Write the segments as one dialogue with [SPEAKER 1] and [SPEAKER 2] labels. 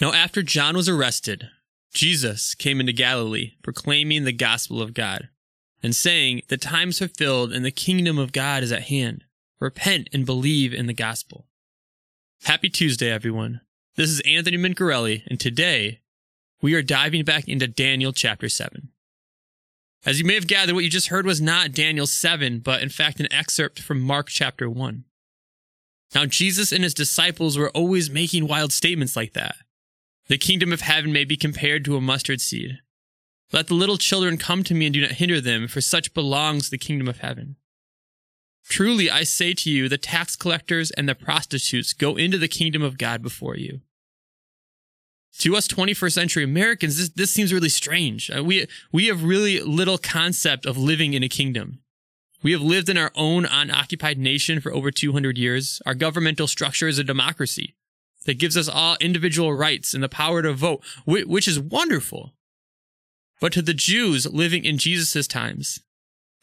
[SPEAKER 1] Now, after John was arrested, Jesus came into Galilee, proclaiming the gospel of God, and saying, The time's fulfilled and the kingdom of God is at hand. Repent and believe in the gospel. Happy Tuesday, everyone. This is Anthony Mencarelli, and today we are diving back into Daniel chapter 7. As you may have gathered, what you just heard was not Daniel 7, but in fact an excerpt from Mark chapter 1. Now, Jesus and his disciples were always making wild statements like that. The kingdom of heaven may be compared to a mustard seed. Let the little children come to me and do not hinder them, for such belongs the kingdom of heaven. Truly, I say to you, the tax collectors and the prostitutes go into the kingdom of God before you. To us 21st century Americans, this, this seems really strange. Uh, we, we have really little concept of living in a kingdom. We have lived in our own unoccupied nation for over 200 years. Our governmental structure is a democracy that gives us all individual rights and the power to vote, which is wonderful. But to the Jews living in Jesus' times,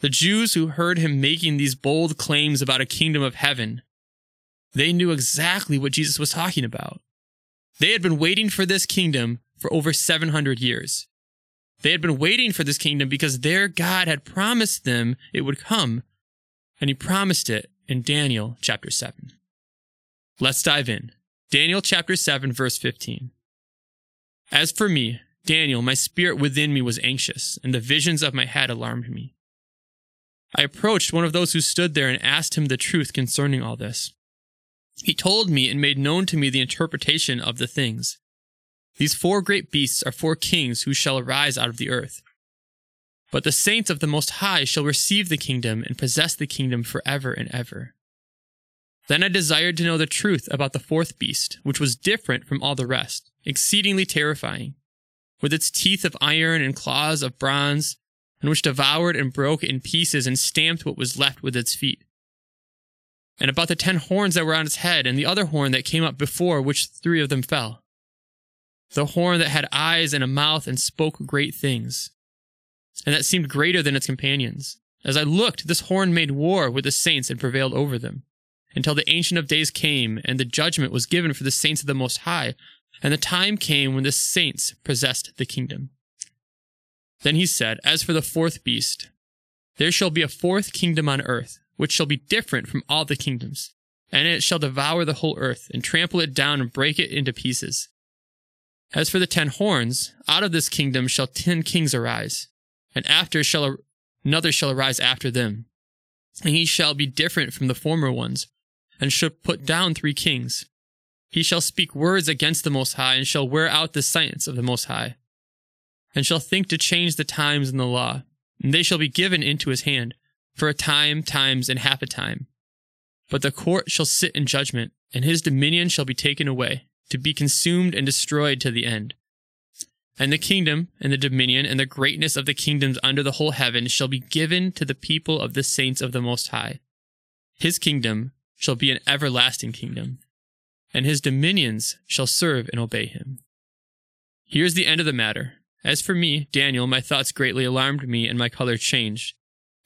[SPEAKER 1] the Jews who heard him making these bold claims about a kingdom of heaven, they knew exactly what Jesus was talking about. They had been waiting for this kingdom for over 700 years. They had been waiting for this kingdom because their God had promised them it would come, and he promised it in Daniel chapter 7. Let's dive in. Daniel chapter 7, verse 15. As for me, Daniel, my spirit within me was anxious, and the visions of my head alarmed me. I approached one of those who stood there and asked him the truth concerning all this. He told me and made known to me the interpretation of the things. These four great beasts are four kings who shall arise out of the earth. But the saints of the Most High shall receive the kingdom and possess the kingdom forever and ever. Then I desired to know the truth about the fourth beast, which was different from all the rest, exceedingly terrifying, with its teeth of iron and claws of bronze, and which devoured and broke in pieces and stamped what was left with its feet. And about the ten horns that were on its head, and the other horn that came up before, which three of them fell. The horn that had eyes and a mouth and spoke great things, and that seemed greater than its companions. As I looked, this horn made war with the saints and prevailed over them until the Ancient of Days came, and the judgment was given for the saints of the Most High, and the time came when the saints possessed the kingdom. Then he said, As for the fourth beast, there shall be a fourth kingdom on earth, which shall be different from all the kingdoms, and it shall devour the whole earth, and trample it down and break it into pieces. As for the ten horns, out of this kingdom shall ten kings arise, and after shall another shall arise after them, and he shall be different from the former ones, and shall put down three kings. He shall speak words against the Most High, and shall wear out the science of the Most High, and shall think to change the times and the law, and they shall be given into his hand, for a time, times, and half a time. But the court shall sit in judgment, and his dominion shall be taken away, to be consumed and destroyed to the end. And the kingdom, and the dominion, and the greatness of the kingdoms under the whole heaven shall be given to the people of the saints of the Most High. His kingdom shall be an everlasting kingdom, and his dominions shall serve and obey him. Here's the end of the matter. As for me, Daniel, my thoughts greatly alarmed me, and my color changed,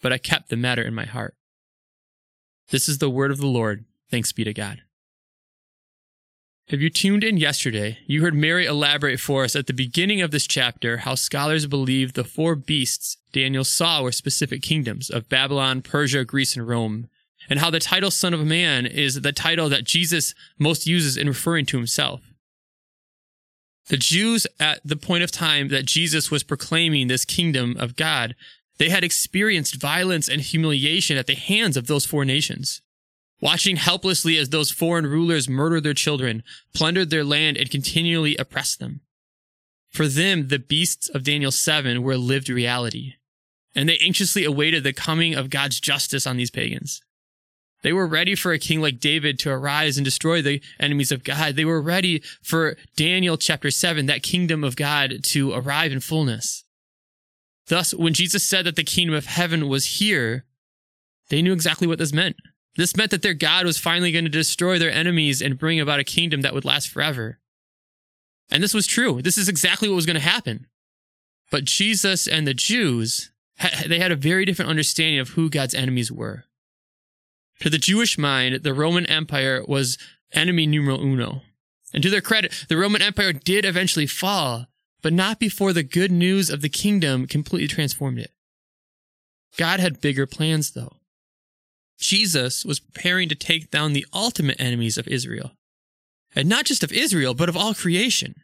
[SPEAKER 1] but I kept the matter in my heart. This is the word of the Lord. Thanks be to God. If you tuned in yesterday, you heard Mary elaborate for us at the beginning of this chapter how scholars believe the four beasts Daniel saw were specific kingdoms of Babylon, Persia, Greece, and Rome, and how the title Son of Man is the title that Jesus most uses in referring to himself. The Jews, at the point of time that Jesus was proclaiming this kingdom of God, they had experienced violence and humiliation at the hands of those four nations. Watching helplessly as those foreign rulers murdered their children, plundered their land, and continually oppressed them. For them, the beasts of Daniel 7 were a lived reality, and they anxiously awaited the coming of God's justice on these pagans. They were ready for a king like David to arise and destroy the enemies of God. They were ready for Daniel chapter 7, that kingdom of God to arrive in fullness. Thus, when Jesus said that the kingdom of heaven was here, they knew exactly what this meant. This meant that their God was finally going to destroy their enemies and bring about a kingdom that would last forever. And this was true. This is exactly what was going to happen. But Jesus and the Jews, they had a very different understanding of who God's enemies were. To the Jewish mind, the Roman Empire was enemy numero uno. And to their credit, the Roman Empire did eventually fall, but not before the good news of the kingdom completely transformed it. God had bigger plans, though. Jesus was preparing to take down the ultimate enemies of Israel. And not just of Israel, but of all creation.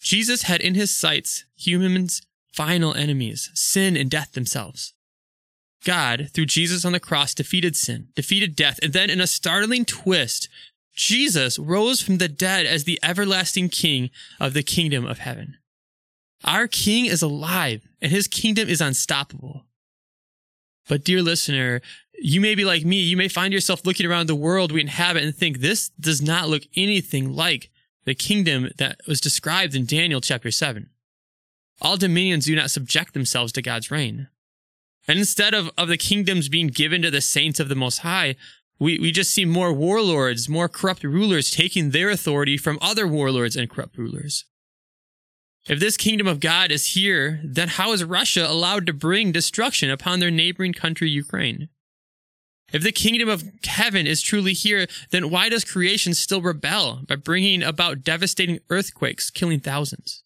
[SPEAKER 1] Jesus had in his sights humans' final enemies, sin and death themselves. God, through Jesus on the cross, defeated sin, defeated death, and then in a startling twist, Jesus rose from the dead as the everlasting King of the kingdom of heaven. Our King is alive, and his kingdom is unstoppable. But, dear listener, you may be like me. You may find yourself looking around the world we inhabit and think this does not look anything like the kingdom that was described in Daniel chapter 7. All dominions do not subject themselves to God's reign. And instead of, of the kingdoms being given to the saints of the Most High, we, we just see more warlords, more corrupt rulers taking their authority from other warlords and corrupt rulers. If this kingdom of God is here, then how is Russia allowed to bring destruction upon their neighboring country, Ukraine? If the kingdom of heaven is truly here, then why does creation still rebel by bringing about devastating earthquakes, killing thousands?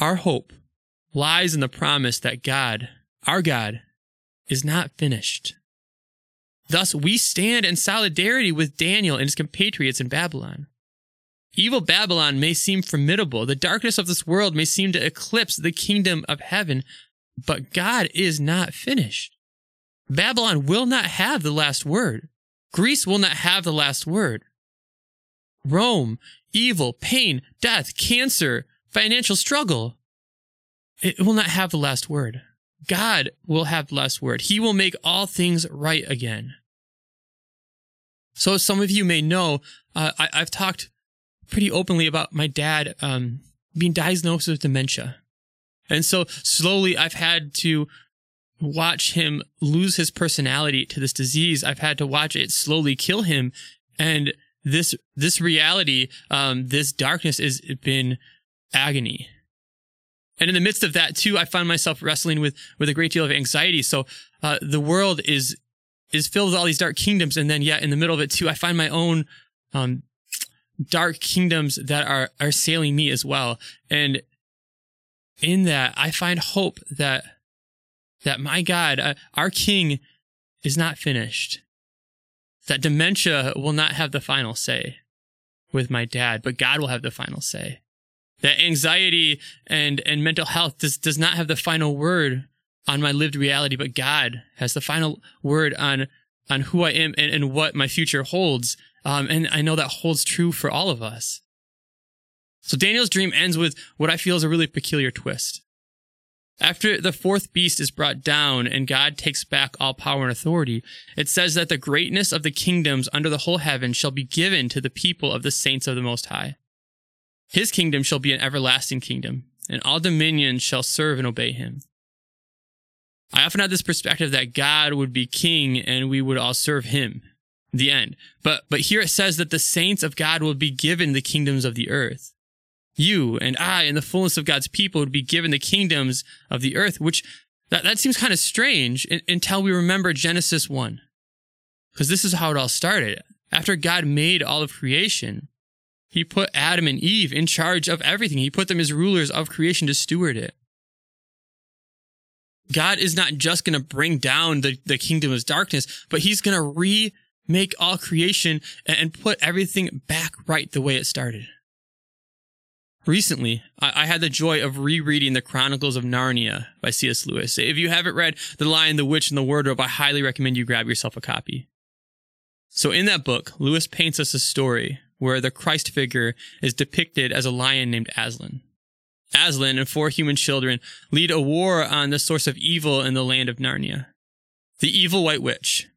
[SPEAKER 1] Our hope lies in the promise that God, our God, is not finished. Thus, we stand in solidarity with Daniel and his compatriots in Babylon. Evil Babylon may seem formidable. The darkness of this world may seem to eclipse the kingdom of heaven, but God is not finished. Babylon will not have the last word. Greece will not have the last word. Rome, evil, pain, death, cancer, financial struggle, it will not have the last word. God will have the last word. He will make all things right again. So, some of you may know, uh, I, have talked pretty openly about my dad um, being diagnosed with dementia. And so, slowly, I've had to watch him lose his personality to this disease. I've had to watch it slowly kill him. And this, this reality, um, this darkness has been agony. And in the midst of that too, I find myself wrestling with, with a great deal of anxiety. So, uh, the world is, is filled with all these dark kingdoms. And then yet in the middle of it too, I find my own, um, dark kingdoms that are, are sailing me as well. And in that, I find hope that, that my God, uh, our King is not finished. That dementia will not have the final say with my dad, but God will have the final say that anxiety and, and mental health does, does not have the final word on my lived reality, but God has the final word on, on who I am and, and what my future holds. Um, and I know that holds true for all of us. So Daniel's dream ends with what I feel is a really peculiar twist. After the fourth beast is brought down and God takes back all power and authority, it says that the greatness of the kingdoms under the whole heaven shall be given to the people of the saints of the Most High. His kingdom shall be an everlasting kingdom, and all dominions shall serve and obey him. I often had this perspective that God would be king and we would all serve him. The end. But, but here it says that the saints of God will be given the kingdoms of the earth. You and I and the fullness of God's people would be given the kingdoms of the earth, which that, that seems kind of strange until we remember Genesis 1. Because this is how it all started. After God made all of creation, he put Adam and Eve in charge of everything. He put them as rulers of creation to steward it. God is not just going to bring down the, the kingdom of darkness, but he's going to remake all creation and put everything back right the way it started. Recently, I, I had the joy of rereading the Chronicles of Narnia by C.S. Lewis. If you haven't read The Lion, the Witch, and the Wardrobe, I highly recommend you grab yourself a copy. So in that book, Lewis paints us a story where the Christ figure is depicted as a lion named Aslan. Aslan and four human children lead a war on the source of evil in the land of Narnia. The evil White Witch.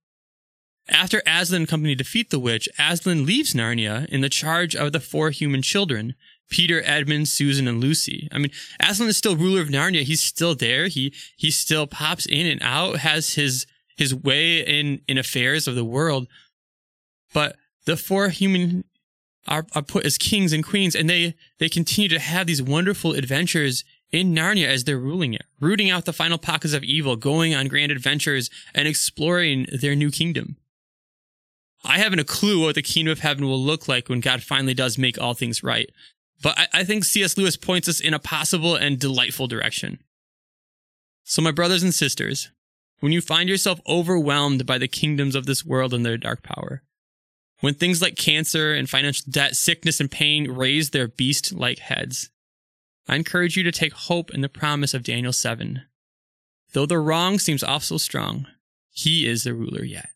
[SPEAKER 1] After Aslan and company defeat the witch, Aslan leaves Narnia in the charge of the four human children, Peter, Edmund, Susan, and Lucy. I mean, Aslan is still ruler of Narnia. He's still there. He, he still pops in and out, has his, his way in, in affairs of the world. But the four human are, are put as kings and queens and they, they continue to have these wonderful adventures in Narnia as they're ruling it, rooting out the final pockets of evil, going on grand adventures and exploring their new kingdom. I haven't a clue what the kingdom of heaven will look like when God finally does make all things right. But I, I think C.S. Lewis points us in a possible and delightful direction. So, my brothers and sisters, when you find yourself overwhelmed by the kingdoms of this world and their dark power, when things like cancer and financial debt, sickness and pain raise their beast like heads, I encourage you to take hope in the promise of Daniel 7. Though the wrong seems awful strong, he is the ruler yet.